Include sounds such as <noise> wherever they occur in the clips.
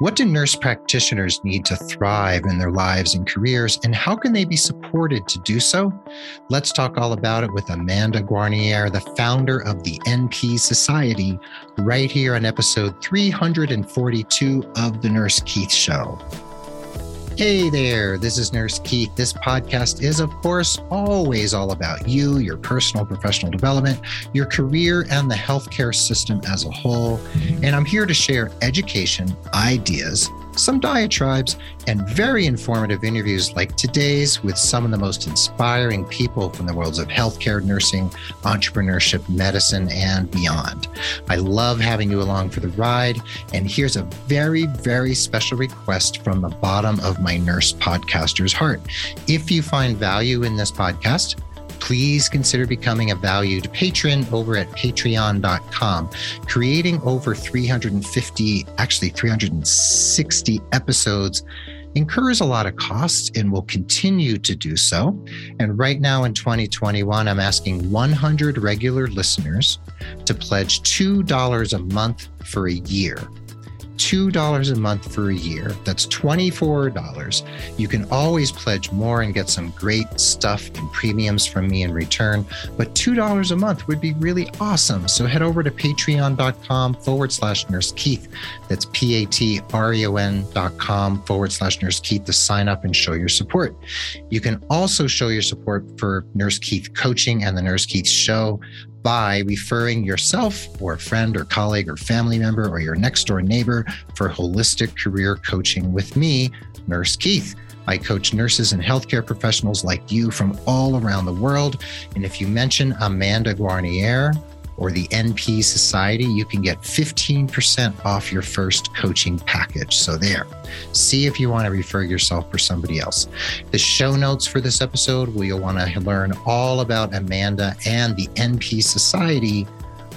What do nurse practitioners need to thrive in their lives and careers, and how can they be supported to do so? Let's talk all about it with Amanda Guarniere, the founder of the NP Society, right here on episode 342 of The Nurse Keith Show. Hey there, this is Nurse Keith. This podcast is, of course, always all about you, your personal professional development, your career, and the healthcare system as a whole. And I'm here to share education, ideas, some diatribes, and very informative interviews like today's with some of the most inspiring people from the worlds of healthcare, nursing, entrepreneurship, medicine, and beyond. I love having you along for the ride. And here's a very, very special request from the bottom of my nurse podcaster's heart. If you find value in this podcast, please consider becoming a valued patron over at patreon.com. Creating over 350, actually 360 episodes incurs a lot of costs and will continue to do so. And right now in 2021, I'm asking 100 regular listeners to pledge $2 a month for a year. $2 a month for a year. That's $24. You can always pledge more and get some great stuff and premiums from me in return. But $2 a month would be really awesome. So head over to patreon.com forward slash nurse Keith. That's P A T R E O N dot com forward slash nurse Keith to sign up and show your support. You can also show your support for Nurse Keith coaching and the Nurse Keith show by referring yourself or a friend or colleague or family member or your next door neighbor for holistic career coaching with me, Nurse Keith. I coach nurses and healthcare professionals like you from all around the world. And if you mention Amanda Guarniere, or the NP Society, you can get 15% off your first coaching package. So, there, see if you want to refer yourself for somebody else. The show notes for this episode, where you'll want to learn all about Amanda and the NP Society,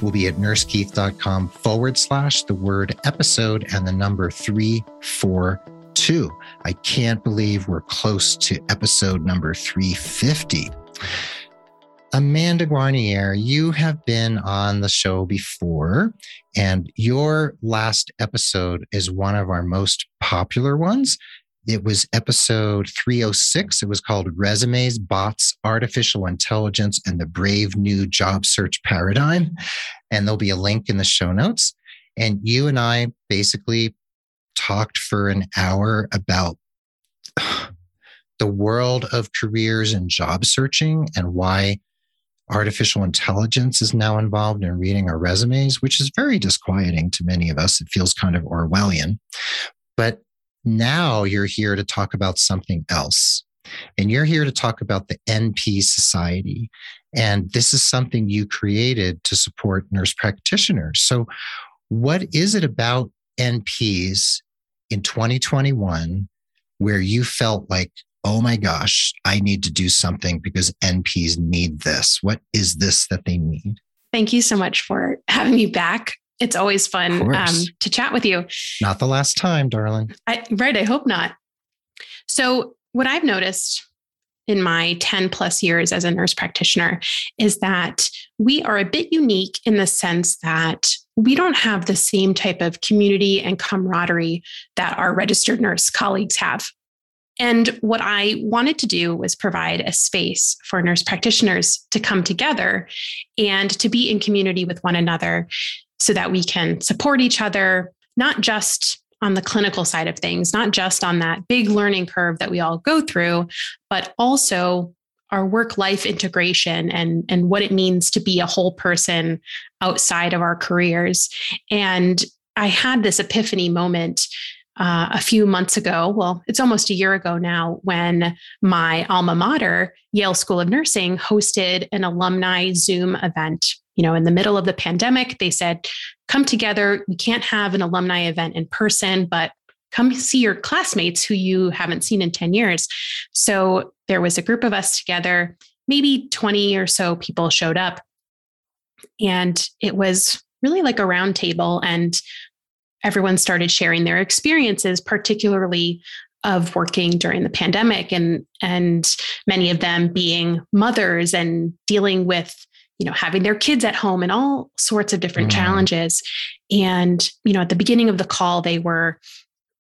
will be at nursekeith.com forward slash the word episode and the number 342. I can't believe we're close to episode number 350. Amanda Guarniere, you have been on the show before, and your last episode is one of our most popular ones. It was episode 306. It was called Resumes, Bots, Artificial Intelligence, and the Brave New Job Search Paradigm. And there'll be a link in the show notes. And you and I basically talked for an hour about <sighs> the world of careers and job searching and why artificial intelligence is now involved in reading our resumes, which is very disquieting to many of us. It feels kind of Orwellian. But now you're here to talk about something else. And you're here to talk about the NP Society. And this is something you created to support nurse practitioners. So, what is it about NPs in 2021 where you felt like oh my gosh, I need to do something because NPs need this. What is this that they need? Thank you so much for having me back. It's always fun um, to chat with you. Not the last time, darling. I, right. I hope not. So, what I've noticed in my 10 plus years as a nurse practitioner is that we are a bit unique in the sense that we don't have the same type of community and camaraderie that our registered nurse colleagues have. And what I wanted to do was provide a space for nurse practitioners to come together and to be in community with one another so that we can support each other, not just on the clinical side of things, not just on that big learning curve that we all go through, but also our work life integration and, and what it means to be a whole person outside of our careers. And I had this epiphany moment uh, a few months ago. Well, it's almost a year ago now when my alma mater, Yale School of Nursing, hosted an alumni Zoom event. You know, in the middle of the pandemic, they said, come together. We can't have an alumni event in person, but come see your classmates who you haven't seen in 10 years. So there was a group of us together, maybe 20 or so people showed up. And it was really like a round table. And everyone started sharing their experiences, particularly of working during the pandemic and and many of them being mothers and dealing with you know having their kids at home and all sorts of different mm. challenges and you know at the beginning of the call they were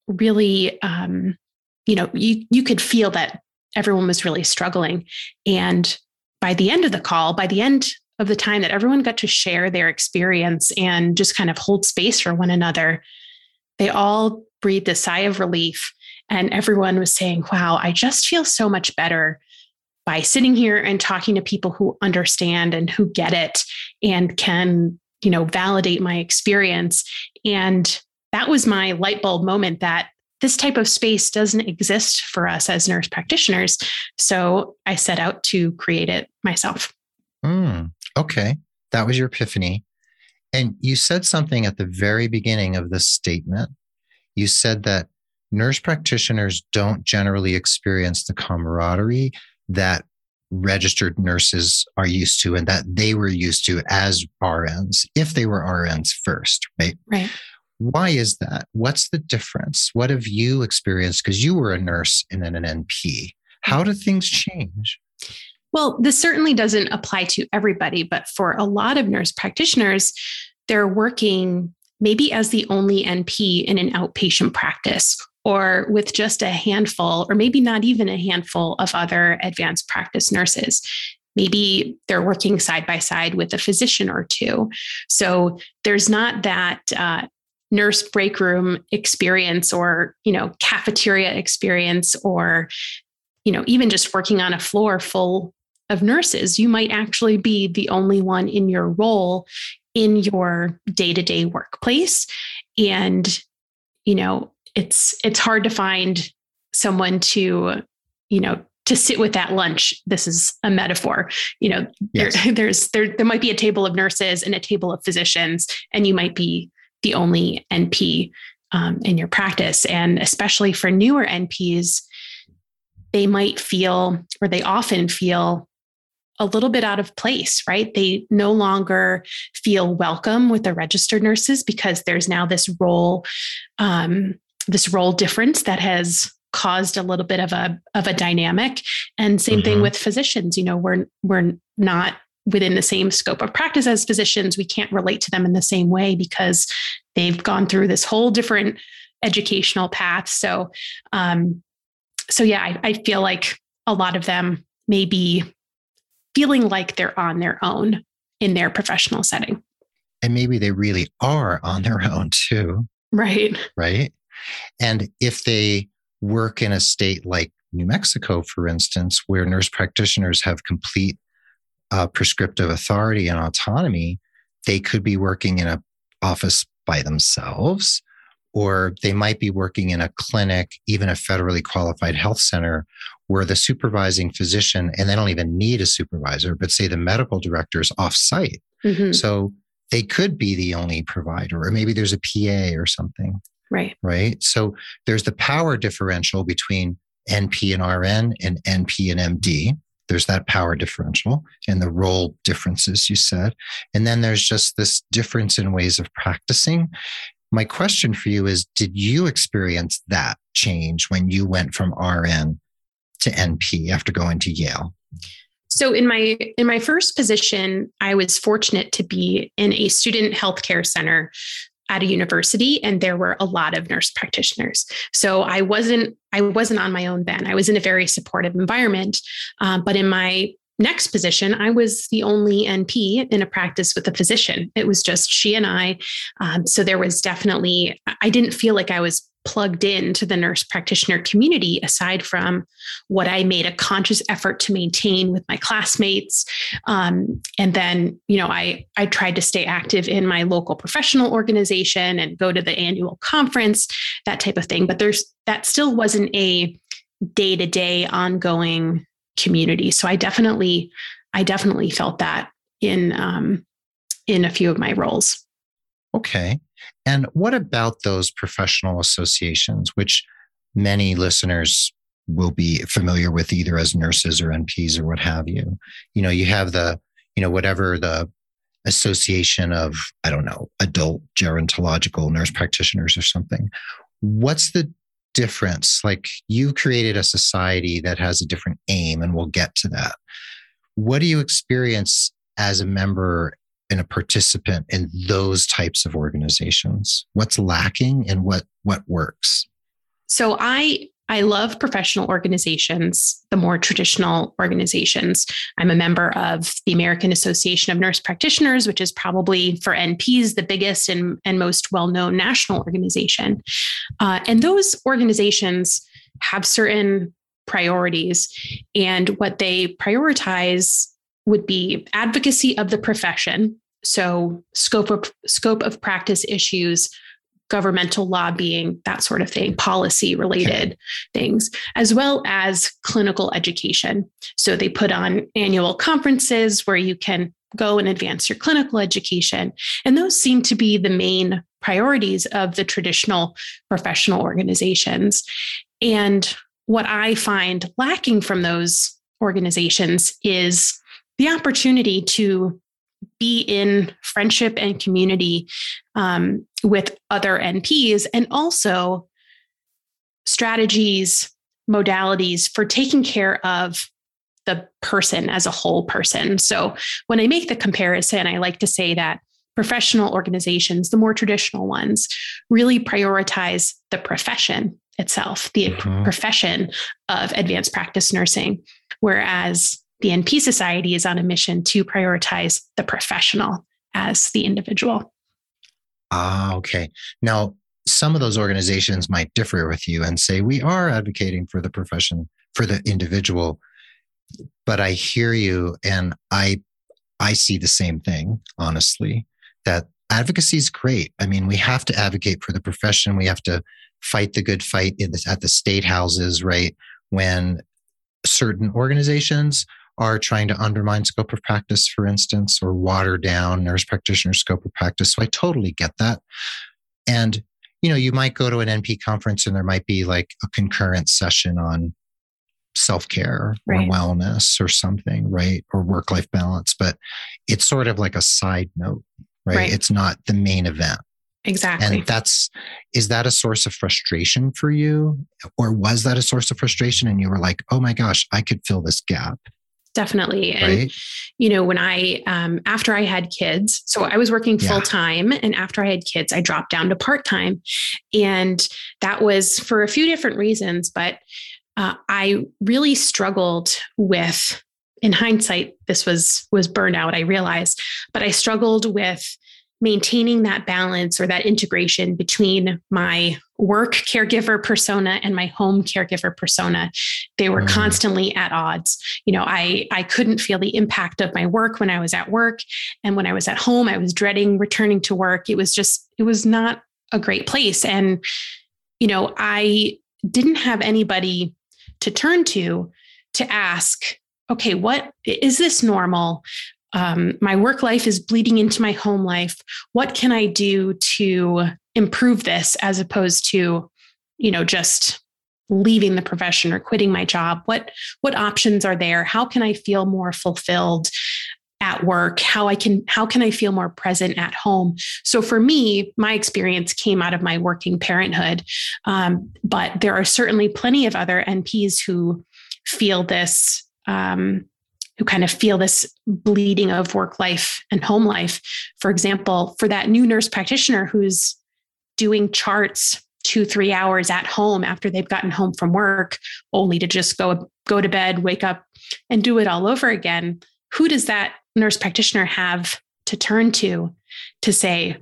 really, um, you know, you you could feel that everyone was really struggling. And by the end of the call, by the end of the time that everyone got to share their experience and just kind of hold space for one another, they all breathed a sigh of relief. And everyone was saying, wow, I just feel so much better by sitting here and talking to people who understand and who get it and can, you know, validate my experience. And that was my light bulb moment that this type of space doesn't exist for us as nurse practitioners. So I set out to create it myself. Mm, okay. That was your epiphany. And you said something at the very beginning of this statement. You said that nurse practitioners don't generally experience the camaraderie that registered nurses are used to and that they were used to as RNs, if they were RNs first, right? Right. Why is that? What's the difference? What have you experienced? Because you were a nurse and then an NP. How do things change? Well, this certainly doesn't apply to everybody, but for a lot of nurse practitioners, they're working maybe as the only NP in an outpatient practice or with just a handful, or maybe not even a handful of other advanced practice nurses. Maybe they're working side by side with a physician or two. So there's not that uh, nurse break room experience or you know cafeteria experience or you know even just working on a floor full of nurses you might actually be the only one in your role in your day-to-day workplace and you know it's it's hard to find someone to you know to sit with that lunch this is a metaphor you know yes. there, <laughs> there's there there might be a table of nurses and a table of physicians and you might be the only NP um, in your practice. And especially for newer NPs, they might feel, or they often feel, a little bit out of place, right? They no longer feel welcome with the registered nurses because there's now this role, um, this role difference that has caused a little bit of a of a dynamic. And same mm-hmm. thing with physicians. You know, we're we're not within the same scope of practice as physicians, we can't relate to them in the same way because they've gone through this whole different educational path. So, um, so yeah, I, I feel like a lot of them may be feeling like they're on their own in their professional setting. And maybe they really are on their <laughs> own too. Right. Right. And if they work in a state like New Mexico, for instance, where nurse practitioners have complete uh, prescriptive authority and autonomy, they could be working in an office by themselves, or they might be working in a clinic, even a federally qualified health center, where the supervising physician, and they don't even need a supervisor, but say the medical director is off site. Mm-hmm. So they could be the only provider, or maybe there's a PA or something. Right. Right. So there's the power differential between NP and RN and NP and MD. There's that power differential and the role differences you said. And then there's just this difference in ways of practicing. My question for you is Did you experience that change when you went from RN to NP after going to Yale? So in my in my first position, I was fortunate to be in a student healthcare center at a university and there were a lot of nurse practitioners so i wasn't i wasn't on my own then i was in a very supportive environment um, but in my next position i was the only np in a practice with a physician it was just she and i um, so there was definitely i didn't feel like i was plugged into the nurse practitioner community aside from what I made a conscious effort to maintain with my classmates. Um, and then, you know, I, I tried to stay active in my local professional organization and go to the annual conference, that type of thing. But there's that still wasn't a day to day ongoing community. So I definitely, I definitely felt that in, um, in a few of my roles. Okay. And what about those professional associations, which many listeners will be familiar with either as nurses or NPs or what have you? You know, you have the, you know, whatever the association of, I don't know, adult gerontological nurse practitioners or something. What's the difference? Like you created a society that has a different aim, and we'll get to that. What do you experience as a member and a participant in those types of organizations? What's lacking and what what works? So I I love professional organizations, the more traditional organizations. I'm a member of the American Association of Nurse Practitioners, which is probably for NPs the biggest and, and most well known national organization. Uh, and those organizations have certain priorities, and what they prioritize would be advocacy of the profession. So, scope of scope of practice issues, governmental lobbying, that sort of thing, policy related things, as well as clinical education. So they put on annual conferences where you can go and advance your clinical education. And those seem to be the main priorities of the traditional professional organizations. And what I find lacking from those organizations is the opportunity to be in friendship and community um, with other NPs and also strategies, modalities for taking care of the person as a whole person. So when I make the comparison, I like to say that professional organizations, the more traditional ones, really prioritize the profession itself, the mm-hmm. profession of advanced practice nursing, whereas the NP Society is on a mission to prioritize the professional as the individual. Ah, okay. Now, some of those organizations might differ with you and say, we are advocating for the profession, for the individual. But I hear you and I I see the same thing, honestly, that advocacy is great. I mean, we have to advocate for the profession. We have to fight the good fight at the state houses, right? When certain organizations are trying to undermine scope of practice, for instance, or water down nurse practitioner scope of practice. So I totally get that. And, you know, you might go to an NP conference and there might be like a concurrent session on self care right. or wellness or something, right? Or work life balance, but it's sort of like a side note, right? right? It's not the main event. Exactly. And that's, is that a source of frustration for you? Or was that a source of frustration? And you were like, oh my gosh, I could fill this gap definitely. Right. And, you know, when I, um, after I had kids, so I was working full time. Yeah. And after I had kids, I dropped down to part time. And that was for a few different reasons. But uh, I really struggled with, in hindsight, this was was burnout. I realized, but I struggled with maintaining that balance or that integration between my work caregiver persona and my home caregiver persona. They were mm. constantly at odds. You know i i couldn't feel the impact of my work when i was at work. And when i was at home i was dreading returning to work. It was just it was not a great place. And you know i didn't have anybody to turn to to ask okay what is this normal um, my work life is bleeding into my home life. What can I do to improve this as opposed to, you know, just leaving the profession or quitting my job? What what options are there? How can I feel more fulfilled? at work how i can how can i feel more present at home so for me my experience came out of my working parenthood um, but there are certainly plenty of other nps who feel this um, who kind of feel this bleeding of work life and home life. For example, for that new nurse practitioner who's doing charts two, three hours at home after they've gotten home from work, only to just go, go to bed, wake up, and do it all over again. Who does that nurse practitioner have to turn to to say,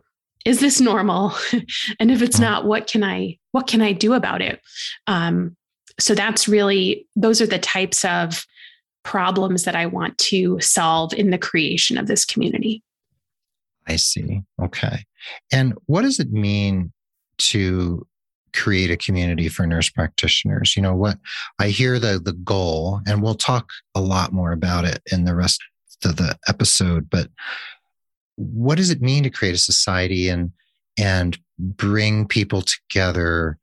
is this normal? <laughs> and if it's mm. not, what can I what can I do about it? Um, so that's really those are the types of problems that I want to solve in the creation of this community. I see. Okay. And what does it mean to create a community for nurse practitioners? You know what I hear the the goal and we'll talk a lot more about it in the rest of the episode, but what does it mean to create a society and and bring people together?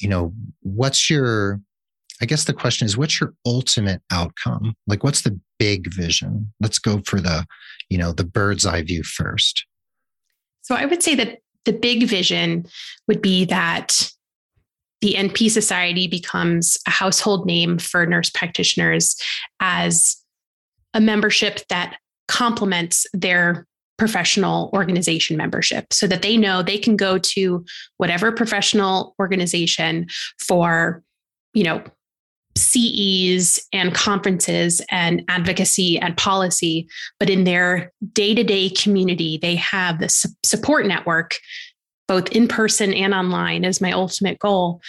You know, what's your I guess the question is, what's your ultimate outcome? Like, what's the big vision? Let's go for the, you know, the bird's eye view first. So I would say that the big vision would be that the NP Society becomes a household name for nurse practitioners as a membership that complements their professional organization membership so that they know they can go to whatever professional organization for, you know, CEs and conferences and advocacy and policy, but in their day to day community, they have this support network, both in person and online, is my ultimate goal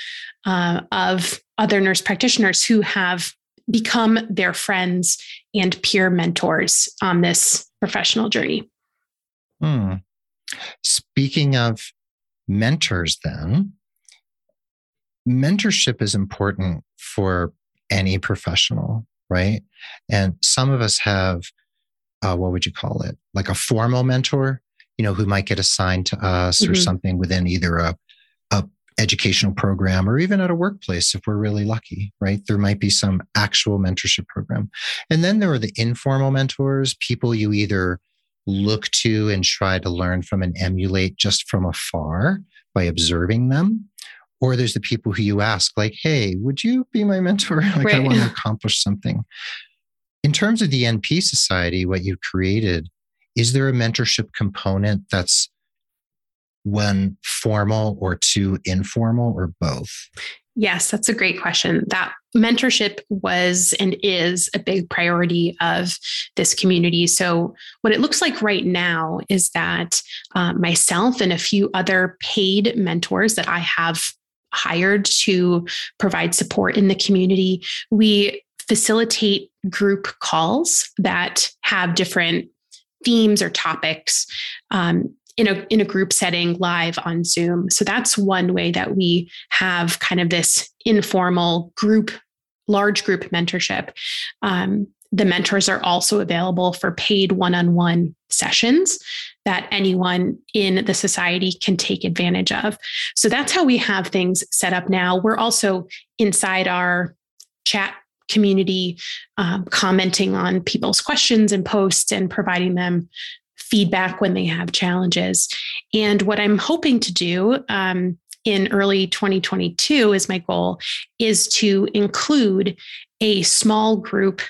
uh, of other nurse practitioners who have become their friends and peer mentors on this professional journey. Hmm. Speaking of mentors, then, mentorship is important for any professional, right? And some of us have, uh, what would you call it? Like a formal mentor, you know, who might get assigned to us mm-hmm. or something within either a, a educational program or even at a workplace if we're really lucky, right? There might be some actual mentorship program. And then there are the informal mentors, people you either look to and try to learn from and emulate just from afar by observing them or there's the people who you ask like hey would you be my mentor <laughs> like right. i want to accomplish something in terms of the np society what you've created is there a mentorship component that's one formal or two informal or both Yes, that's a great question. That mentorship was and is a big priority of this community. So, what it looks like right now is that uh, myself and a few other paid mentors that I have hired to provide support in the community. We facilitate group calls that have different themes or topics um, in a in a group setting live on Zoom. So that's one way that we have kind of this informal group, large group mentorship. Um, the mentors are also available for paid one-on-one sessions that anyone in the society can take advantage of. So that's how we have things set up now. We're also inside our chat community, um, commenting on people's questions and posts and providing them feedback when they have challenges. And what I'm hoping to do um, in early 2022 is my goal is to include a small group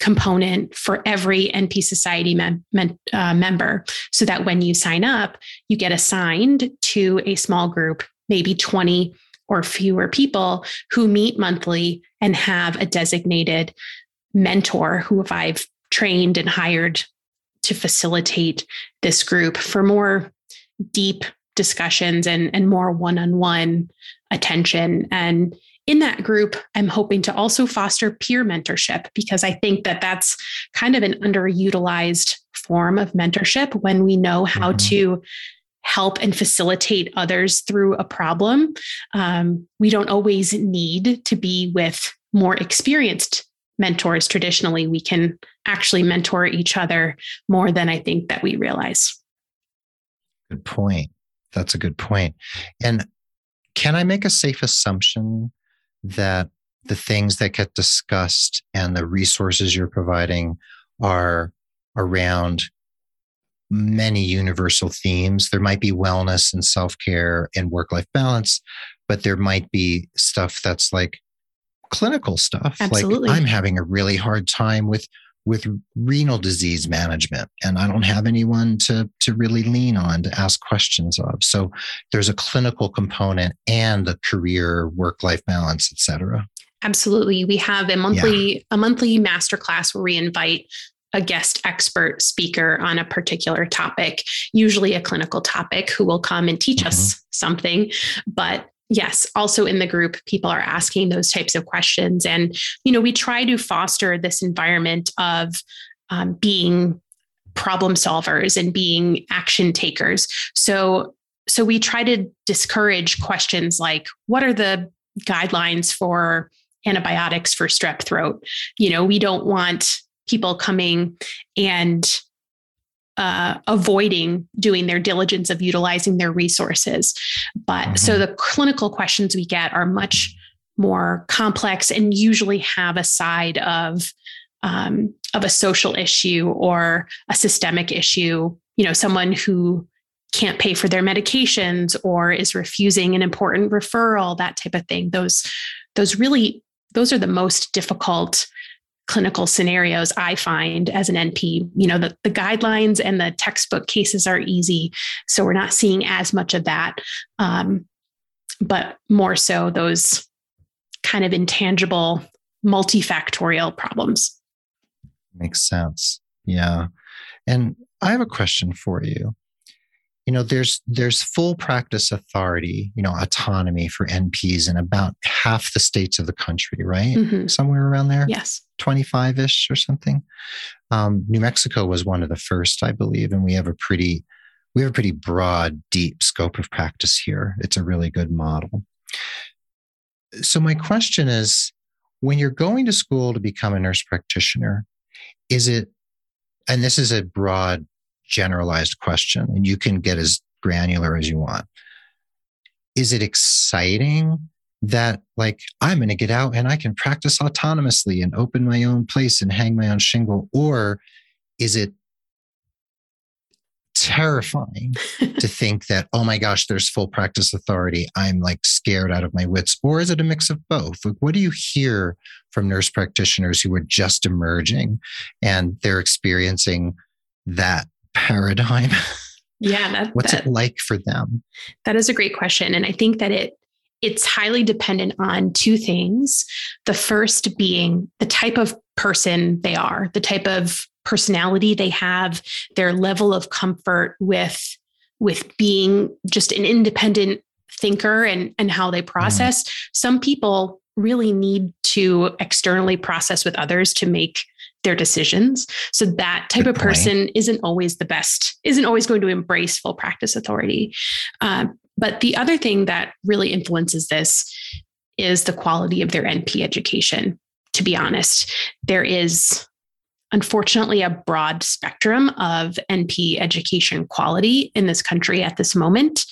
component for every NP Society mem- uh, member so that when you sign up, you get assigned to a small group, maybe 20 or fewer people who meet monthly and have a designated mentor who if I've trained and hired to facilitate this group for more deep discussions and, and more one-on-one attention. And in that group, I'm hoping to also foster peer mentorship because I think that that's kind of an underutilized form of mentorship when we know how mm-hmm. to help and facilitate others through a problem. Um, we don't always need to be with more experienced mentors traditionally. We can actually mentor each other more than I think that we realize. Good point. That's a good point. And can I make a safe assumption that the things that get discussed and the resources you're providing are around many universal themes. There might be wellness and self care and work life balance, but there might be stuff that's like clinical stuff. Absolutely. Like I'm having a really hard time with with renal disease management and i don't have anyone to to really lean on to ask questions of so there's a clinical component and a career work life balance et cetera absolutely we have a monthly yeah. a monthly masterclass where we invite a guest expert speaker on a particular topic, usually a clinical topic, who will come and teach mm-hmm. us something. But yes also in the group people are asking those types of questions. And you know we try to foster this environment of um, being problem solvers and being action takers. So so we try to discourage questions like what are the guidelines for antibiotics for strep throat? You know we don't want people coming and uh, avoiding doing their diligence of utilizing their resources. But mm-hmm. so the clinical questions we get are much more complex and usually have a side of um, of a social issue or a systemic issue. You know, someone who can't pay for their medications or is refusing an important referral, that type of thing. Those those really those are the most difficult clinical scenarios i find as an np you know the, the guidelines and the textbook cases are easy. So we're not seeing as much of that. Um, but more so those kind of intangible multifactorial problems. Makes sense. Yeah. And i have a question for you you know there's there's full practice authority you know autonomy for nps in about half the states of the country right? Mm-hmm. somewhere around there? Yes. 25ish or something? Um, new mexico was one of the first i believe and we have a pretty we have a pretty broad deep scope of practice here. It's a really good model. So my question is when you're going to school to become a nurse practitioner is it and this is a broad generalized question, and you can get as granular as you want. Is it exciting that, like, I'm going to get out and I can practice autonomously and open my own place and hang my own shingle? Or is it terrifying <laughs> to think that, oh my gosh, there's full practice authority. I'm like scared out of my wits. Or is it a mix of both? Like, what do you hear from nurse practitioners who are just emerging and they're experiencing that paradigm? Yeah, that, <laughs> what's that, it like for them? That is a great question, and I think that it it's highly dependent on two things. The first being the type of person they are, the type of personality they have, their level of comfort with with being just an independent thinker and and how they mm-hmm. process. Mm. Some people really need to externally process with others to make their decisions. So that type Good of person point. isn't always the best, isn't always going to embrace full practice authority. Uh, but the other thing that really influences this is the quality of their NP education. To be honest, there is unfortunately a broad spectrum of NP education quality in this country at this moment,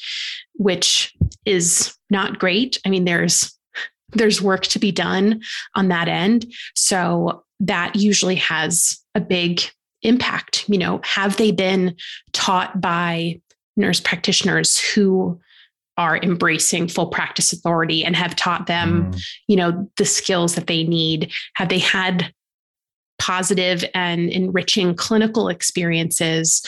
which is not great. I mean, there's there's work to be done on that end. So that usually has a big impact. You know, have they been taught by nurse practitioners who are embracing full practice authority and have taught them, mm. you know, the skills that they need? Have they had positive and enriching clinical experiences?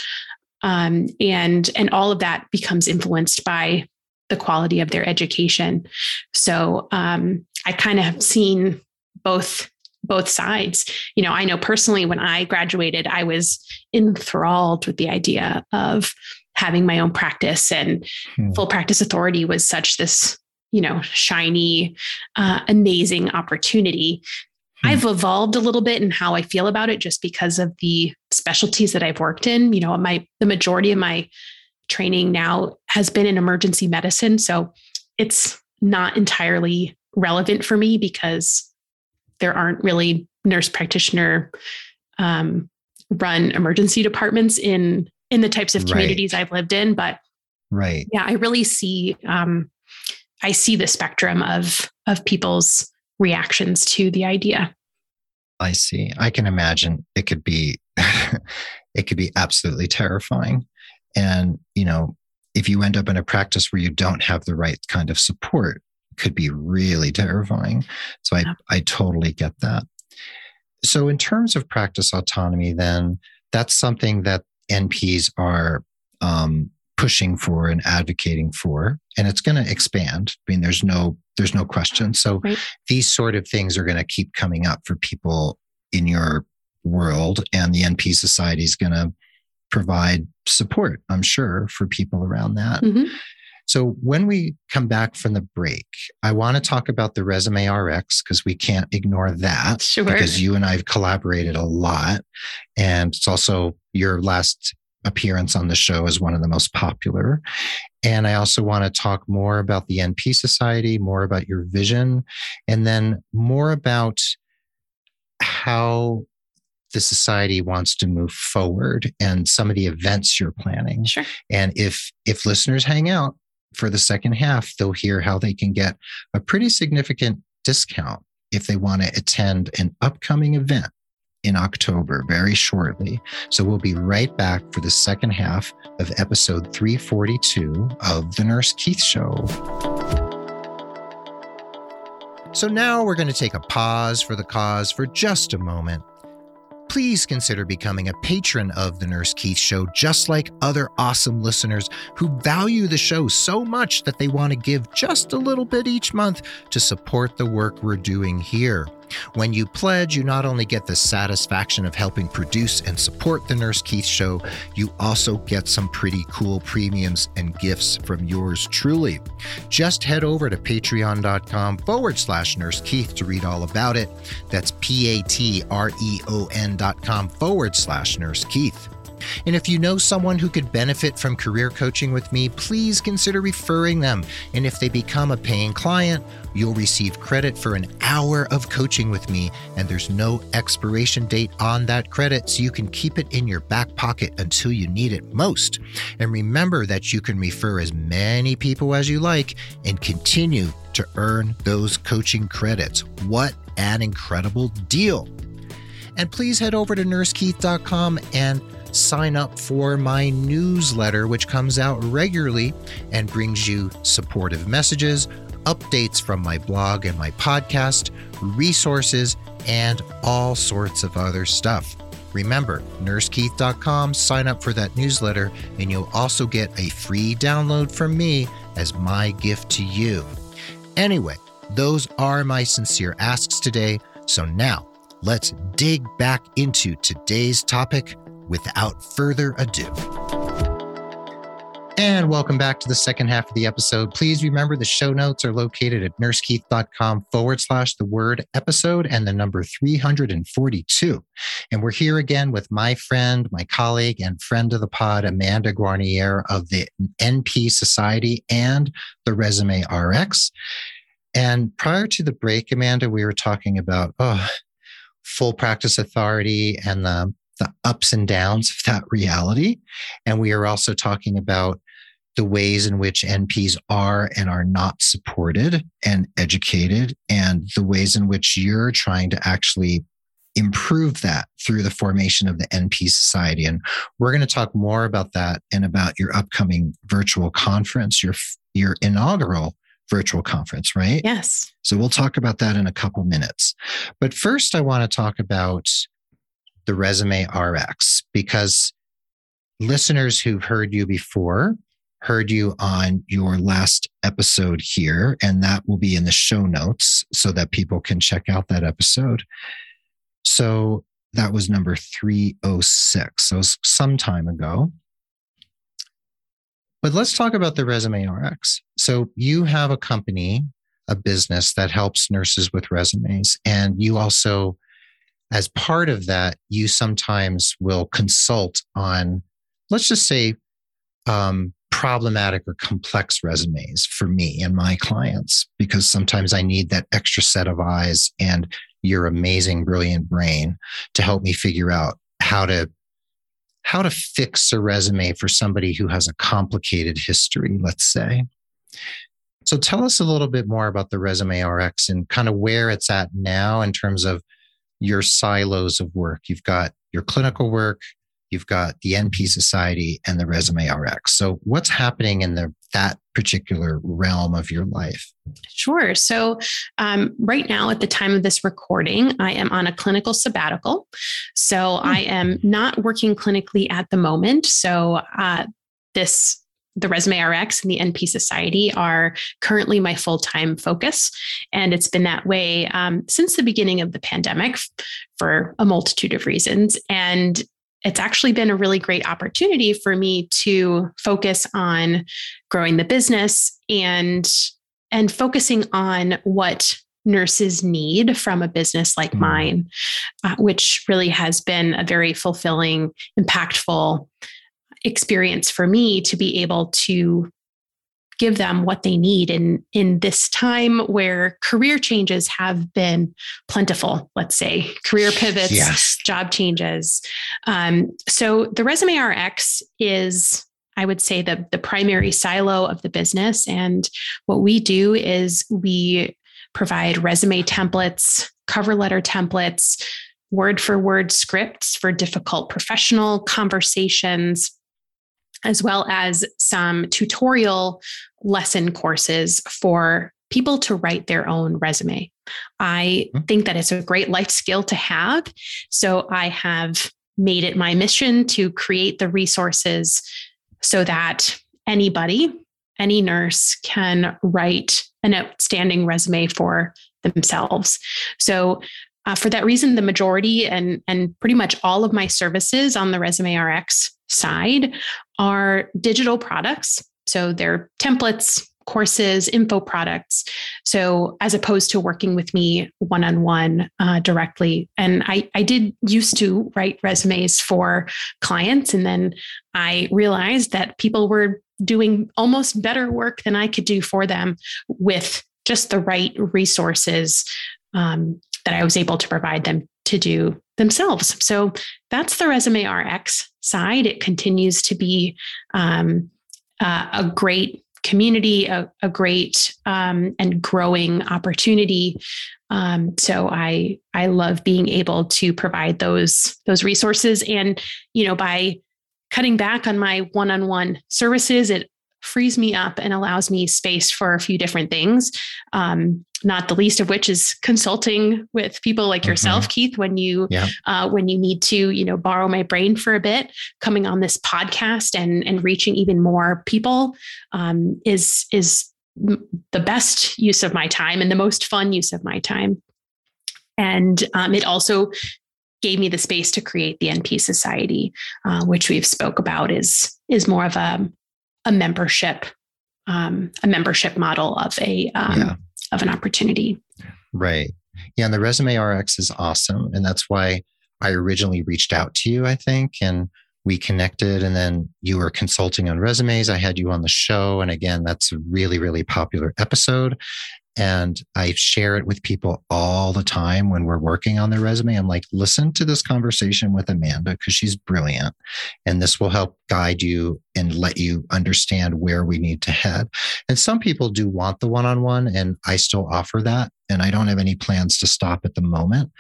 Um, and and all of that becomes influenced by the quality of their education. So um, I kind of have seen both both sides. You know, I know personally when I graduated, I was enthralled with the idea of having my own practice and hmm. full practice authority was such this, you know, shiny, uh, amazing opportunity. Hmm. I've evolved a little bit in how I feel about it just because of the specialties that I've worked in. You know, my the majority of my training now has been in emergency medicine. So it's not entirely relevant for me because there aren't really nurse practitioner um, run emergency departments in in the types of communities right. I've lived in. But right, yeah, I really see um, I see the spectrum of of people's reactions to the idea. I see. I can imagine it could be <laughs> it could be absolutely terrifying. And, you know, if you end up in a practice where you don't have the right kind of support, could be really terrifying. So I, I totally get that. So, in terms of practice autonomy, then that's something that NPs are um, pushing for and advocating for, and it's going to expand. I mean, there's no there's no question. So, right. these sort of things are going to keep coming up for people in your world, and the NP Society is going to provide support, I'm sure, for people around that. Mm-hmm. So when we come back from the break, I want to talk about the resume RX because we can't ignore that. Sure. Because you and I have collaborated a lot. And it's also your last appearance on the show is one of the most popular. And I also want to talk more about the NP Society, more about your vision, and then more about how the society wants to move forward and some of the events you're planning. Sure. And if if listeners hang out, for the second half, they'll hear how they can get a pretty significant discount if they want to attend an upcoming event in October very shortly. So we'll be right back for the second half of episode 342 of The Nurse Keith Show. So now we're going to take a pause for the cause for just a moment please consider becoming a patron of The Nurse Keith Show, just like other awesome listeners who value the show so much that they want to give just a little bit each month to support the work we're doing here. When you pledge, you not only get the satisfaction of helping produce and support the Nurse Keith Show, you also get some pretty cool premiums and gifts from yours truly. Just head over to patreon.com forward slash Nurse Keith to read all about it. That's P A T R E O N dot com forward slash Nurse Keith. And if you know someone who could benefit from career coaching with me, please consider referring them. And if they become a paying client, you'll receive credit for an hour of coaching with me, and there's no expiration date on that credit, so you can keep it in your back pocket until you need it most. And remember that you can refer as many people as you like and continue to earn those coaching credits. What an incredible deal! And please head over to nursekeith.com and sign up for my newsletter, which comes out regularly and brings you supportive messages, updates from my blog and my podcast, resources, and all sorts of other stuff. Remember, nursekeith.com, sign up for that newsletter, and you'll also get a free download from me as my gift to you. Anyway, those are my sincere asks today. So now, let's dig back into today's topic without further ado. And welcome back to the second half of the episode. Please remember the show notes are located at nursekeith.com forward slash the word episode and the number 342. And we're here again with my friend, my colleague, and friend of the pod, Amanda Guarniere of the NP Society and the Resume RX. And prior to the break, Amanda, we were talking about, oh, full practice authority and the the ups and downs of that reality. And we are also talking about the ways in which NPs are and are not supported and educated, and the ways in which you're trying to actually improve that through the formation of the NP Society. And we're going to talk more about that and about your upcoming virtual conference, your, your inaugural virtual conference, right? Yes. So we'll talk about that in a couple minutes. But first, I want to talk about the resume RX because listeners who've heard you before heard you on your last episode here, and that will be in the show notes so that people can check out that episode. So that was number 306. So some time ago. But let's talk about the resume RX. So you have a company, a business that helps nurses with resumes, and you also as part of that, you sometimes will consult on, let's just say, um, problematic or complex resumes for me and my clients, because sometimes I need that extra set of eyes and your amazing, brilliant brain to help me figure out how to how to fix a resume for somebody who has a complicated history, let's say. So tell us a little bit more about the resume RX and kind of where it's at now in terms of your silos of work. You've got your clinical work, you've got the NP Society, and the Resume RX. So, what's happening in the that particular realm of your life? Sure. So, um, right now, at the time of this recording, I am on a clinical sabbatical. So, mm-hmm. I am not working clinically at the moment. So, uh, this the Resume RX and the NP Society are currently my full time focus. And it's been that way um, since the beginning of the pandemic for a multitude of reasons. And it's actually been a really great opportunity for me to focus on growing the business and and focusing on what nurses need from a business like mm. mine uh, which really has been a very fulfilling impactful experience for me to be able to give them what they need in in this time where career changes have been plentiful let's say. Career pivots yes. job changes. Um, so the resume rx is i would say the, the primary silo of the business. And what we do is we provide resume templates cover letter templates word for word scripts for difficult professional conversations as well as some tutorial lesson courses for people to write their own resume. I mm-hmm. think that it's a great life skill to have. So I have made it my mission to create the resources so that anybody, any nurse can write an outstanding resume for themselves. So uh, for that reason, the majority and and pretty much all of my services on the Resume RX side are digital products. So they're templates, courses, info products. So as opposed to working with me one on one directly, and I I did used to write resumes for clients, and then I realized that people were doing almost better work than I could do for them with just the right resources um, that I was able to provide them to do themselves. So that's the Resume RX side. It continues to be um, uh, a great community, a, a great um, and growing opportunity. Um, so I I love being able to provide those those resources, and you know by cutting back on my one-on-one services, it frees me up and allows me space for a few different things. Um, not the least of which is consulting with people like mm-hmm. yourself, Keith, when you yeah. uh, when you need to, you know, borrow my brain for a bit. Coming on this podcast and and reaching even more people um, is is the best use of my time and the most fun use of my time. And um, it also gave me the space to create the NP Society, uh, which we've spoke about is is more of a a membership um, a membership model of a um, yeah. of an opportunity. Right. Yeah, and the resume RX is awesome, and that's why I originally reached out to you. I think, and we connected, and then you were consulting on resumes. I had you on the show, and again, that's a really really popular episode. And I share it with people all the time when we're working on their resume. I'm like, listen to this conversation with Amanda because she's brilliant. And this will help guide you and let you understand where we need to head. And some people do want the one on one, and I still offer that. And I don't have any plans to stop at the moment.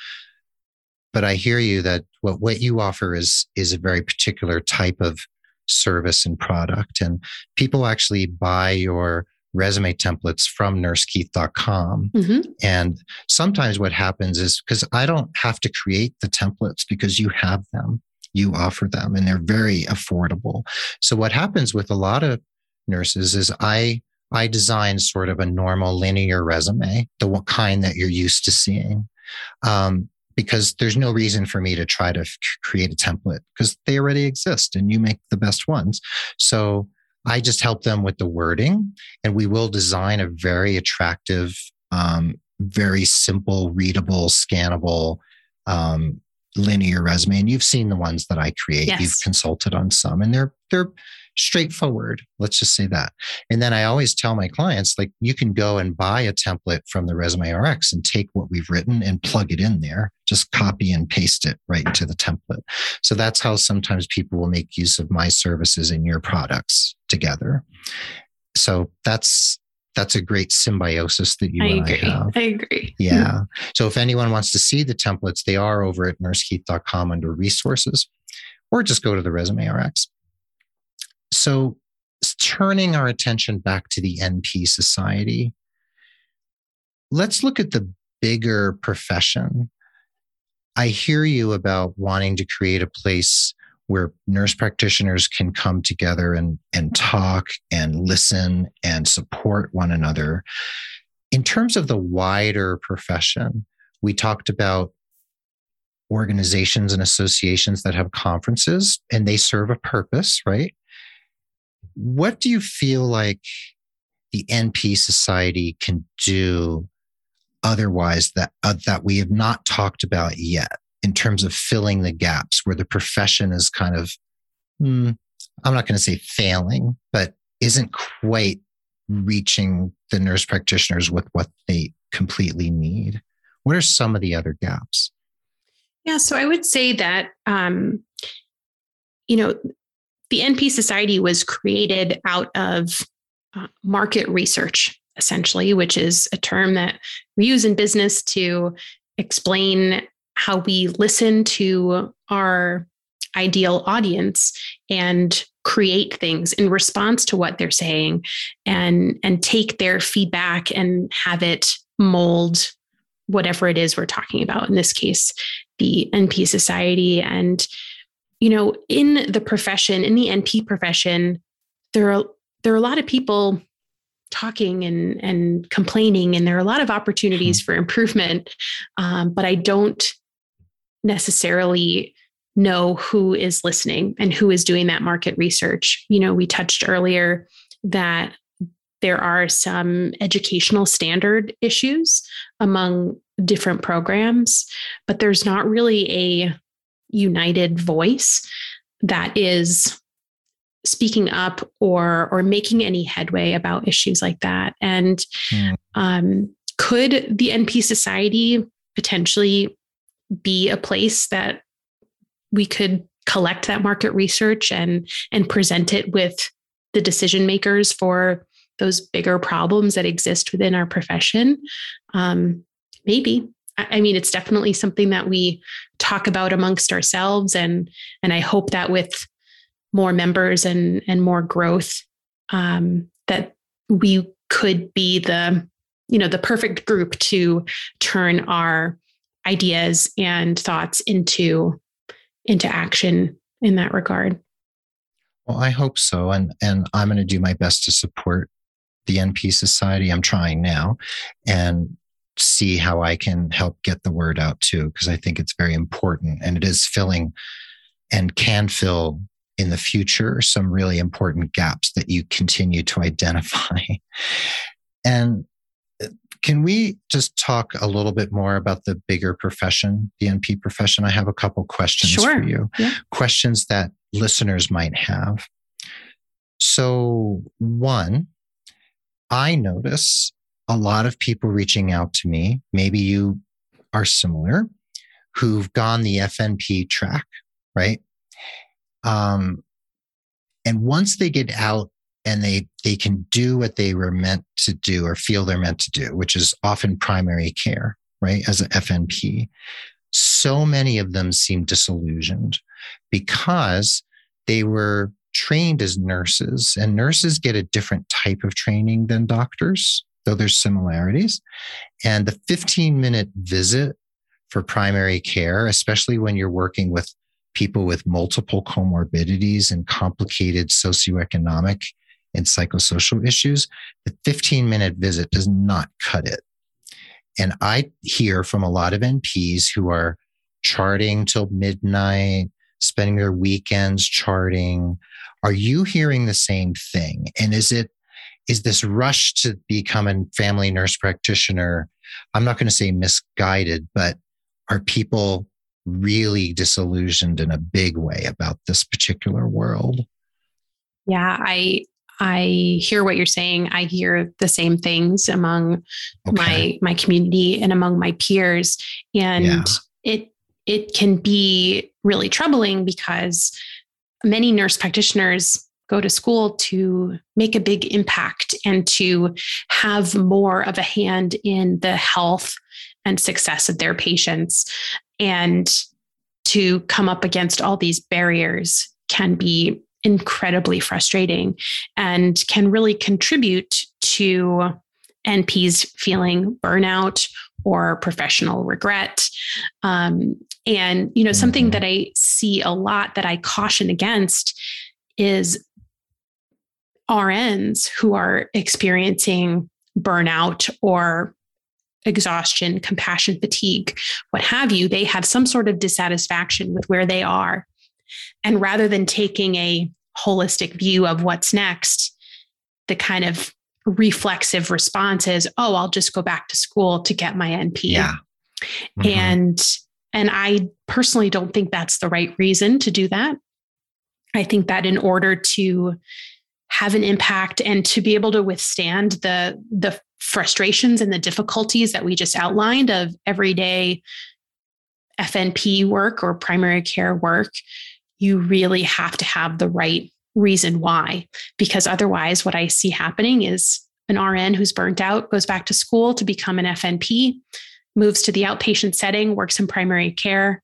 But I hear you that what, what you offer is, is a very particular type of service and product. And people actually buy your resume templates from nursekeith.com. Mm-hmm. And sometimes what happens is because I don't have to create the templates because you have them, you offer them, and they're very affordable. So what happens with a lot of nurses is I I design sort of a normal linear resume, the kind that you're used to seeing. Um, because there's no reason for me to try to f- create a template because they already exist and you make the best ones. So I just help them with the wording, and we will design a very attractive, um, very simple, readable, scannable um, linear resume. And you've seen the ones that I create. Yes. You've consulted on some, and they're they're straightforward. Let's just say that. And then I always tell my clients, like, you can go and buy a template from the Resume RX and take what we've written and plug it in there, just copy and paste it right into the template. So that's how sometimes people will make use of my services and your products together. So that's that's a great symbiosis that you I and agree. I have. I agree. <laughs> Yeah. So if anyone wants to see the templates, they are over at nursekeith.com under resources, or just go to the Resume RX. So, turning our attention back to the NP Society, let's look at the bigger profession. I hear you about wanting to create a place where nurse practitioners can come together and, and talk and listen and support one another. In terms of the wider profession, we talked about organizations and associations that have conferences and they serve a purpose, right? What do you feel like the NP Society can do otherwise that uh, that we have not talked about yet in terms of filling the gaps where the profession is kind of, hmm, I'm not going to say failing, but isn't quite reaching the nurse practitioners with what they completely need? What are some of the other gaps? Yeah, so I would say that um, you know the NP Society was created out of uh, market research, essentially, which is a term that we use in business to explain how we listen to our ideal audience and create things in response to what they're saying and and take their feedback and have it mold whatever it is we're talking about. In this case the np society and you know in the profession in the np profession there are there are a lot of people talking and and complaining and there are a lot of opportunities mm-hmm. for improvement um, but i don't necessarily know who is listening and who is doing that market research you know we touched earlier that there are some educational standard issues among different programs but there's not really a united voice that is speaking up or or making any headway about issues like that. And mm. um, could the np society potentially be a place that we could collect that market research and and present it with the decision makers for those bigger problems that exist within our profession? Um, maybe I mean, it's definitely something that we talk about amongst ourselves, and and I hope that with more members and and more growth um, that we could be the you know the perfect group to turn our ideas and thoughts into into action in that regard. Well i hope so and and i'm going to do my best to support the np society. I'm trying now and see how i can help get the word out too because i think it's very important and it is filling and can fill in the future some really important gaps that you continue to <laughs> identify. and uh, can we just talk a little bit more about the bigger profession, the NP profession? I have a couple questions sure. for you, yeah. questions that listeners might have. So, one, I notice a lot of people reaching out to me. Maybe you are similar, who've gone the FNP track, right? Um, and once they get out and they they can do what they were meant to do or feel they're meant to do, which is often primary care, right? As an FNP, so many of them seem disillusioned because they were trained as nurses, and nurses get a different type of training than doctors, though there's similarities. And the 15 minute visit for primary care, especially when you're working with people with multiple comorbidities and complicated socioeconomic and psychosocial issues, the 15 minute visit does not cut it. And I hear from a lot of NPs who are charting till midnight, spending their weekends charting. Are you hearing the same thing? And is it is this rush to become a family nurse practitioner? I'm not going to say misguided, but are people really disillusioned in a big way about this particular world. Yeah, I I hear what you're saying. I hear the same things among okay. my my community and among my peers and yeah. it it can be really troubling because many nurse practitioners go to school to make a big impact and to have more of a hand in the health and success of their patients and to come up against all these barriers can be incredibly frustrating and can really contribute to NPs feeling burnout or professional regret. Um, and, you know, something mm-hmm. that I see a lot that I caution against is RNs who are experiencing burnout or exhaustion, compassion fatigue, what have you, they have some sort of dissatisfaction with where they are. And rather than taking a holistic view of what's next, the kind of reflexive response is, oh, I'll just go back to school to get my NP. Yeah. Mm-hmm. And and I personally don't think that's the right reason to do that. I think that in order to have an impact and to be able to withstand the the frustrations and the difficulties that we just outlined of everyday FNP work or primary care work, you really have to have the right reason why. Because otherwise, what I see happening is an RN who's burnt out goes back to school to become an FNP, moves to the outpatient setting, works in primary care,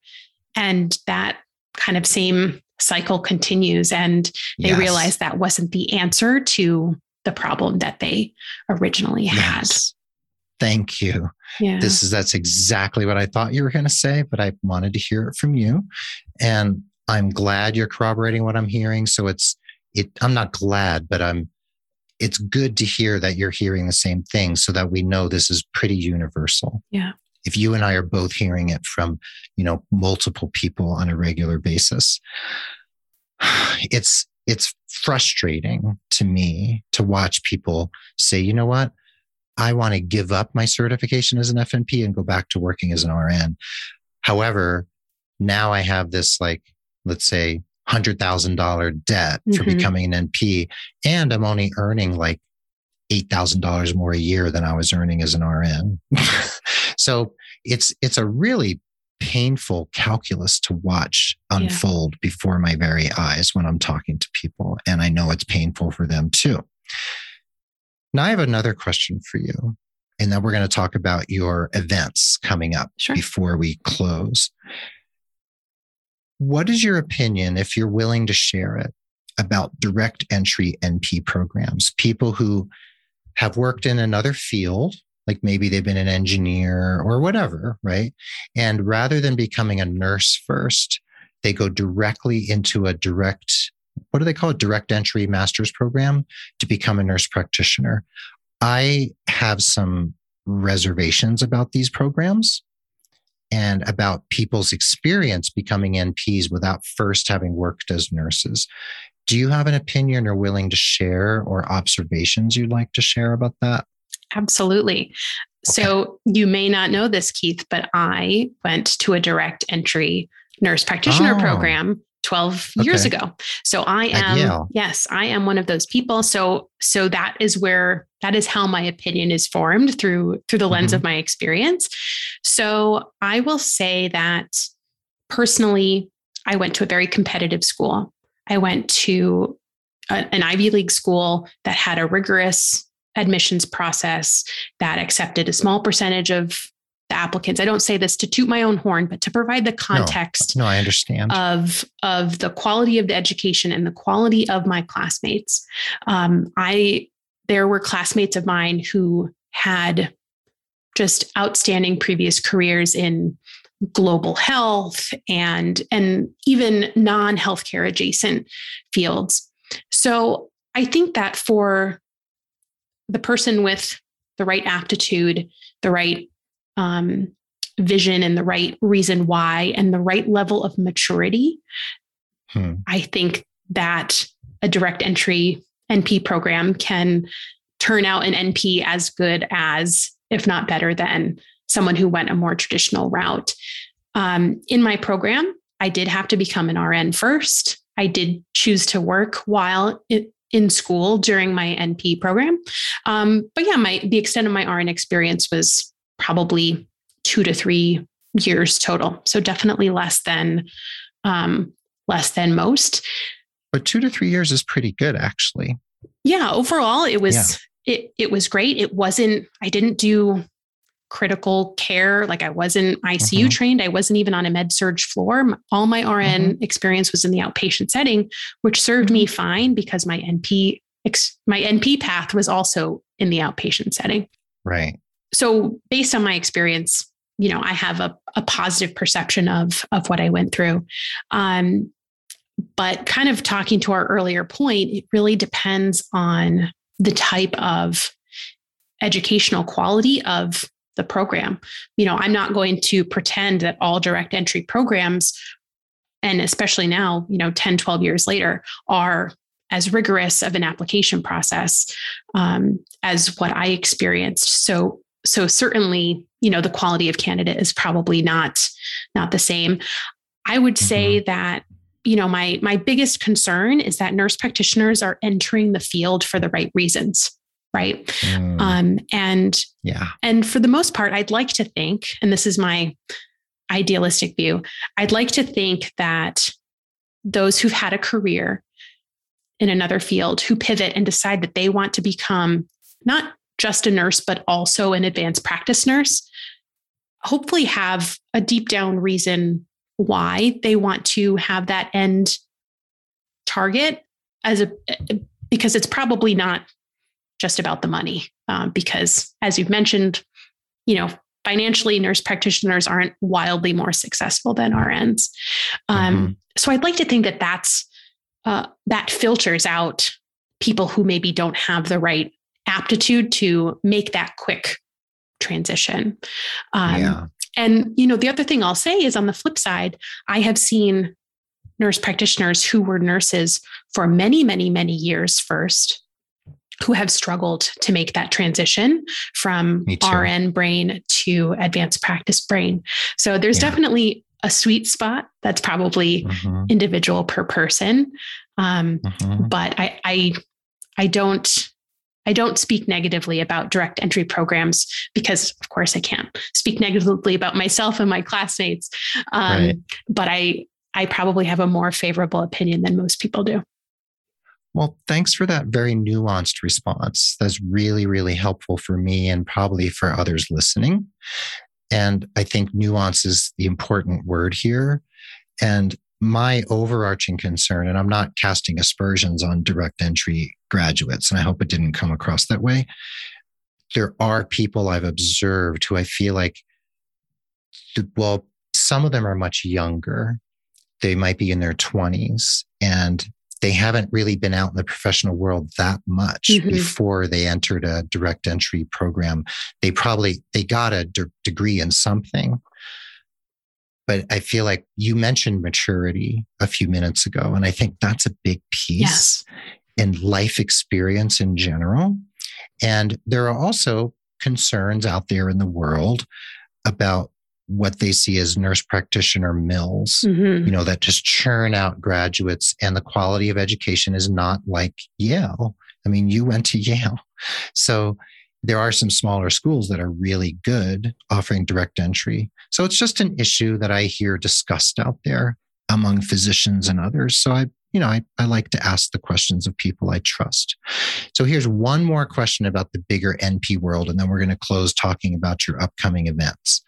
and that kind of same cycle continues and they yes. realize that wasn't the answer to the problem that they originally had. Yes. Thank you. Yeah. This is that's exactly what I thought you were going to say, but I wanted to hear it from you. And I'm glad you're corroborating what I'm hearing. So it's it I'm not glad, but I'm it's good to hear that you're hearing the same thing so that we know this is pretty universal. Yeah. If you and I are both hearing it from, you know, multiple people on a regular basis, <sighs> it's it's frustrating to me to watch people say, you know what? I want to give up my certification as an FNP and go back to working as an RN. However, now I have this like, let's say $100,000 debt mm-hmm. for becoming an NP and I'm only earning like $8,000 more a year than I was earning as an RN. <laughs> so it's, it's a really painful calculus to watch unfold yeah. before my very eyes when I'm talking to people. And I know it's painful for them too. Now, I have another question for you. And then we're going to talk about your events coming up sure. before we close. What is your opinion, if you're willing to share it, about direct entry NP programs? People who have worked in another field, like maybe they've been an engineer or whatever, right? And rather than becoming a nurse first, they go directly into a direct what do they call it? Direct entry master's program to become a nurse practitioner. I have some reservations about these programs and about people's experience becoming NPs without first having worked as nurses. Do you have an opinion or willing to share or observations you'd like to share about that? Absolutely. Okay. So you may not know this, Keith, but I went to a direct entry nurse practitioner oh. program 12 okay. years ago. So I am yes, I am one of those people. So so that is where that is how my opinion is formed through through the lens mm-hmm. of my experience. So I will say that personally I went to a very competitive school. I went to a, an Ivy League school that had a rigorous admissions process that accepted a small percentage of the applicants. I don't say this to toot my own horn, but to provide the context. No, no I understand of of the quality of the education and the quality of my classmates. Um, I there were classmates of mine who had just outstanding previous careers in global health and and even non-healthcare adjacent fields. So I think that for the person with the right aptitude, the right um, vision and the right reason why and the right level of maturity, hmm. I think that a direct entry NP program can turn out an NP as good as, if not better than, someone who went a more traditional route. Um, in my program, I did have to become an RN first. I did choose to work while it, in school during my NP program. Um, but yeah, my the extent of my RN experience was probably two to three years total. So definitely less than um, less than most. But two to three years is pretty good, actually. Yeah, overall, it was yeah. it it was great. It wasn't. I didn't do critical care. Like I wasn't ICU mm-hmm. trained. I wasn't even on a med surg floor. All my RN mm-hmm. experience was in the outpatient setting, which served mm-hmm. me fine because my NP my NP path was also in the outpatient setting. Right so based on my experience you know i have a, a positive perception of of what i went through um, but kind of talking to our earlier point it really depends on the type of educational quality of the program. You know i'm not going to pretend that all direct entry programs and especially now you know 10 12 years later are as rigorous of an application process um, as what i experienced. So so certainly you know the quality of candidate is probably not not the same. I would say mm-hmm. that you know my my biggest concern is that nurse practitioners are entering the field for the right reasons right mm. um, and yeah and for the most part i'd like to think and this is my idealistic view i'd like to think that those who've had a career in another field who pivot and decide that they want to become not just a nurse, but also an advanced practice nurse, hopefully have a deep down reason why they want to have that end target as a because it's probably not just about the money um, because as you've mentioned you know financially nurse practitioners aren't wildly more successful than RNs. Um, mm-hmm. So I'd like to think that that's uh, that filters out people who maybe don't have the right aptitude to make that quick transition. Um, yeah. And you know, the other thing I'll say is on the flip side, I have seen nurse practitioners who were nurses for many, many, many years first who have struggled to make that transition from RN brain to advanced practice brain. So there's yeah. definitely a sweet spot that's probably mm-hmm. individual per person. Um, mm-hmm. But I, I, I don't, I don't speak negatively about direct entry programs because, of course, I can't speak negatively about myself and my classmates. Um, right. But I, I probably have a more favorable opinion than most people do. Well, thanks for that very nuanced response. That's really, really helpful for me and probably for others listening. And I think nuance is the important word here. And my overarching concern, and I'm not casting aspersions on direct entry graduates, and I hope it didn't come across that way. There are people I've observed who I feel like, well, some of them are much younger. They might be in their 20s and they haven't really been out in the professional world that much mm-hmm. before they entered a direct entry program. They probably they got a de- degree in something. But I feel like you mentioned maturity a few minutes ago, and I think that's a big piece yes. in life experience in general. And there are also concerns out there in the world about what they see as nurse practitioner mills, mm-hmm. you know, that just churn out graduates and the quality of education is not like Yale. I mean, you went to <laughs> Yale. So there are some smaller schools that are really good offering direct entry. So it's just an issue that I hear discussed out there among physicians and others. So I, you know, I, I like to ask the questions of people I trust. So here's one more question about the bigger NP world, and then we're going to close talking about your upcoming events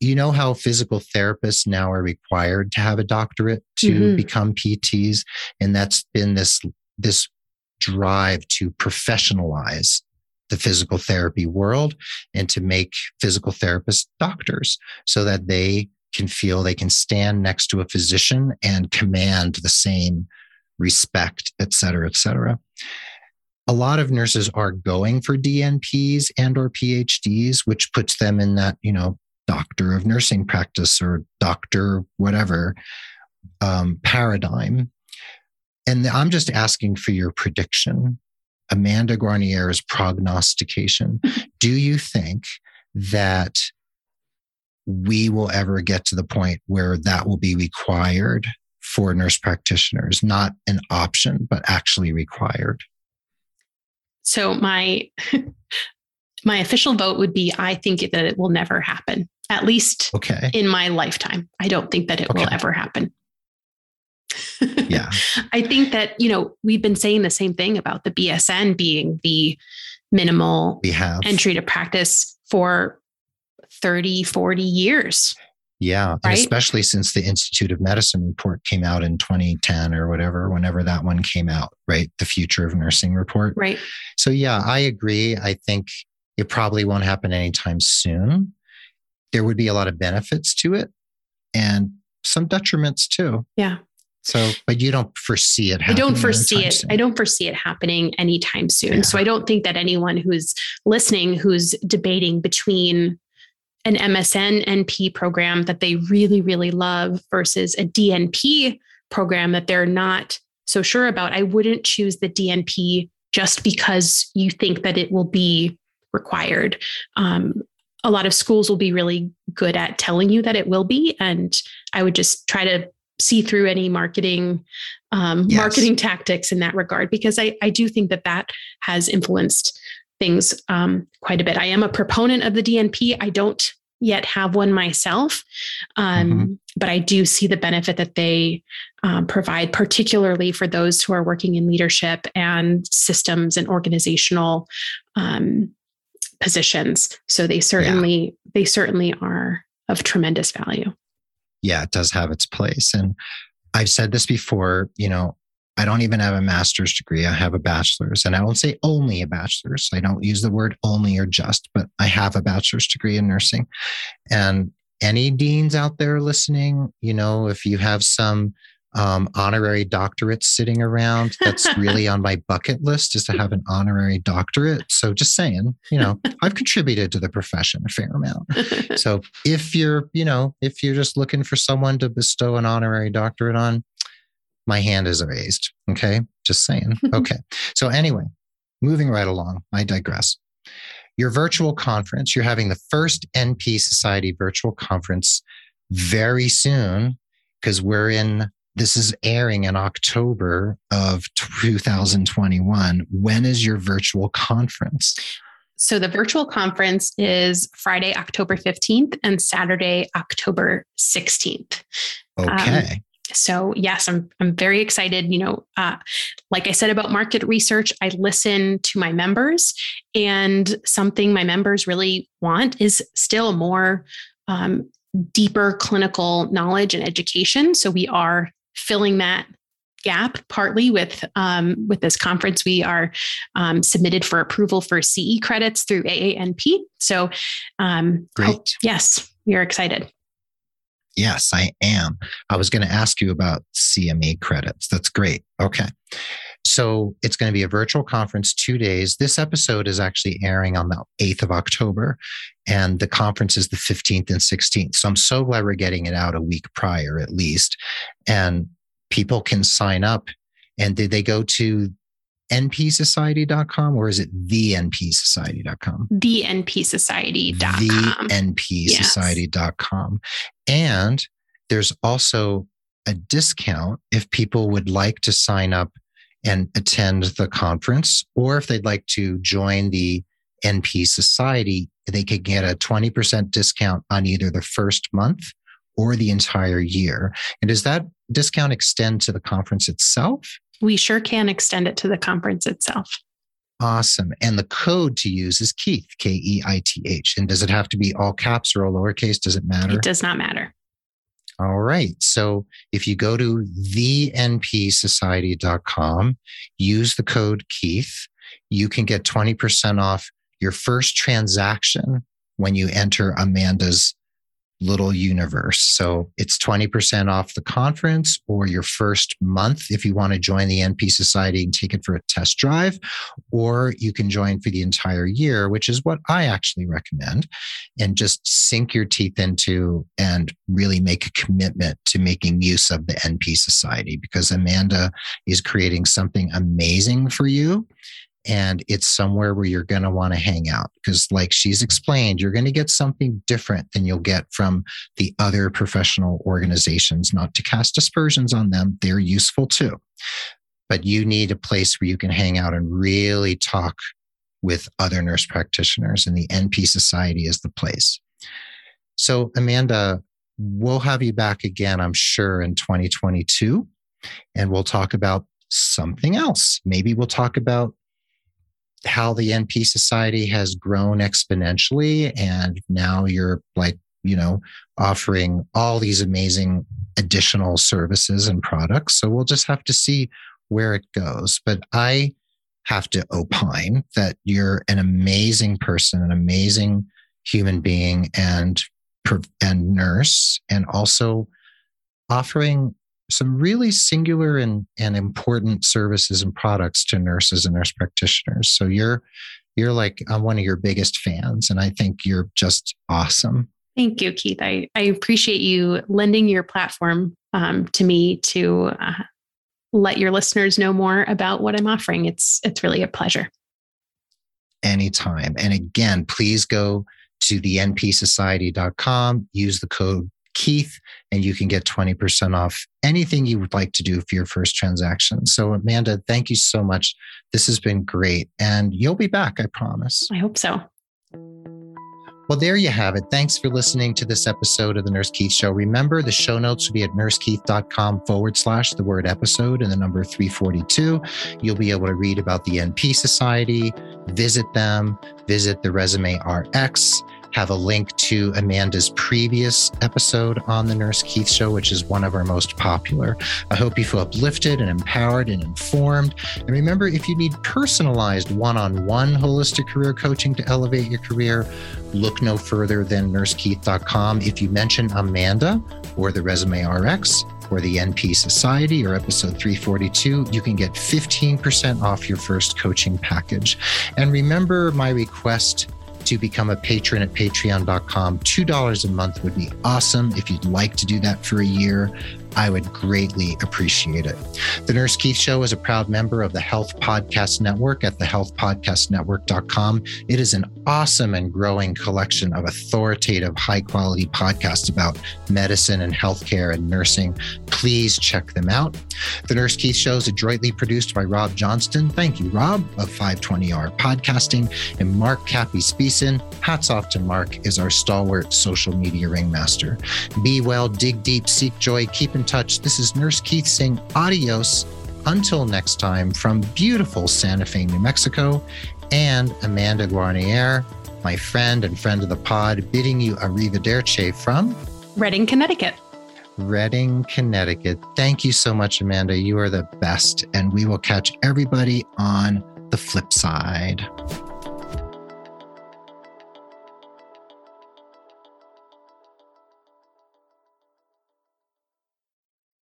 you know how physical therapists now are required to have a doctorate to mm-hmm. become PTs and that's been this this drive to professionalize the physical therapy world and to make physical therapists doctors so that they can feel they can stand next to a physician and command the same respect et cetera et cetera a lot of nurses are going for DNPs and or PhDs, which puts them in that, you know, doctor of nursing practice or doctor whatever um, paradigm. And I'm just asking for your prediction. Amanda Guarniere's prognostication. Do you think that we will ever get to the point where that will be required for nurse practitioners, not an option, but actually required? So my <laughs> my official vote would be I think that it will never happen at least okay. in my lifetime. I don't think that it okay. will ever happen. yeah. <laughs> I think that, you know, we've been saying the same thing about the BSN being the minimal we have. entry to practice for 30, 40 years. Yeah. Right? especially since the Institute of Medicine report came out in 2010 or whatever, whenever that one came out, right? The Future of Nursing report. Right. So, yeah, I agree. I think it probably won't happen anytime soon there would be a lot of benefits to it and some detriments too. Yeah. So, but you don't foresee it I don't foresee it. Soon. I don't foresee it happening anytime soon. Yeah. So I don't think that anyone who's listening, who's debating between an MSN NP program that they really, really love versus a DNP program that they're not so sure about, I wouldn't choose the DNP just because you think that it will be required. Um, a lot of schools will be really good at telling you that it will be. And I would just try to see through any marketing um, yes. marketing tactics in that regard because I, I do think that that has influenced things um, quite a bit. I am a proponent of the DNP. I don't yet have one myself, um, mm-hmm. but I do see the benefit that they um, provide, particularly for those who are working in leadership and systems and organizational um, positions. So they certainly yeah. they certainly are of tremendous value. yeah, it does have its place. And I've said this before, you know, I don't even have a master's degree. I have a bachelor's. And I don't say only a bachelor's. I don't use the word only or just, but I have a bachelor's degree in nursing. And any deans out there listening, you know, if you have some um, honorary doctorates sitting around. That's really on my bucket list is to have an honorary doctorate. So just saying, you know, I've contributed to the profession a fair amount. So if you're, you know, if you're just looking for someone to bestow an honorary doctorate on, my hand is raised. Okay. Just saying. <laughs> Okay. so anyway, moving right along, I digress. Your virtual conference, you're having the first NP Society virtual conference very soon because we're in this is airing in October of 2021. When is your virtual conference? So the virtual conference is Friday, October 15th and Saturday, October 16th. Okay. Um, so yes, I'm I'm very excited. You know, uh, like I said about market research, I listen to my members, and something my members really want is still more um, deeper clinical knowledge and education. So we are filling that gap partly with um, with this conference we are um, submitted for approval for ce credits through aanp so um, great. yes we are excited. Yes i am. I was going to ask you about cme credits. That's great. Okay so it's going to be a virtual conference, two days. This episode is actually airing on the 8th of October, and the conference is the 15th and 16th. So I'm so glad we're getting it out a week prior at least. And people can sign up. And did they go to npsociety.com or is it the npsociety.com? The npsociety.com. The npsociety.com. Yes. And there's also a discount if people would like to sign up and attend the conference, or if they'd like to join the NP Society, they could get a 20% discount on either the first month or the entire year. And does that discount extend to the conference itself? We sure can extend it to the conference itself. Awesome. And the code to use is Keith, K E I T H. And does it have to be all caps or all lowercase? Does it matter? It does not matter. All right. So if you go to thenpsociety.com, use the code Keith, you can get 20% off your first transaction when you enter Amanda's little universe. So it's 20% off the conference or your first month if you want to join the NP Society and take it for a test drive, or you can join for the entire year, which is what I actually recommend, and just sink your teeth into and really make a commitment to making use of the NP Society because Amanda is creating something amazing for you and it's somewhere where you're going to want to hang out because like she's explained you're going to get something different than you'll get from the other professional organizations not to cast aspersions on them they're useful too. But you need a place where you can hang out and really talk with other nurse practitioners and the np society is the place. So amanda we'll have you back again i'm sure in 2022 and we'll talk about something else. Maybe we'll talk about how the NP Society has grown exponentially. And now you're like, you know, offering all these amazing additional services and products. So we'll just have to see where it goes. But I have to opine that you're an amazing person, an amazing human being and and nurse and also offering some really singular and, and important services and products to nurses and nurse practitioners. So you're you're like I'm one of your biggest fans, and I think you're just awesome. Thank you, Keith. I, I appreciate you lending your platform um, to me to uh, let your listeners know more about what I'm offering. It's it's really a pleasure. Anytime. And again, please go to the npsociety.com, use the code Keith, and you can get 20% off anything you would like to do for your first transaction. So, Amanda, thank you so much. This has been great. And you'll be back, I promise. I hope so. Well, there you have it. Thanks for listening to this episode of the Nurse Keith Show. Remember, the show notes will be at nursekeith.com forward slash the word episode and the number 342. You'll be able to read about the NP Society, visit them, visit the Resume RX have a link to Amanda's previous episode on the Nurse Keith Show, which is one of our most popular. I hope you feel uplifted and empowered and informed. And remember, if you need personalized one on one holistic career coaching to elevate your career, look no further than nursekeith.com. If you mention Amanda or the Resume RX, or the NP Society or episode 342, you can get 15% off your first coaching package. And remember my request to become a patron at patreon.com. $2 a month would be awesome if you'd like to do that for a year. I would greatly appreciate it. The Nurse Keith Show is a proud member of the Health Podcast Network at thehealthpodcastnetwork.com. It is an awesome and growing collection of authoritative, high quality podcasts about medicine and healthcare and nursing. Please check them out. The Nurse Keith Show is adroitly produced by Rob Johnston. Thank you, Rob, of 520R Podcasting, and Mark Cappy Speeson. Hats off to Mark, is our stalwart social media ringmaster. Be well, dig deep, seek joy, keep in touch. This is Nurse Keith saying adios until next time from beautiful Santa Fe, New Mexico, and Amanda Guarniere, my friend and friend of the pod, bidding you arrivederci from Redding, Connecticut. Redding, Connecticut. Thank you so much, Amanda. You are the best. And we will catch everybody on the flip side.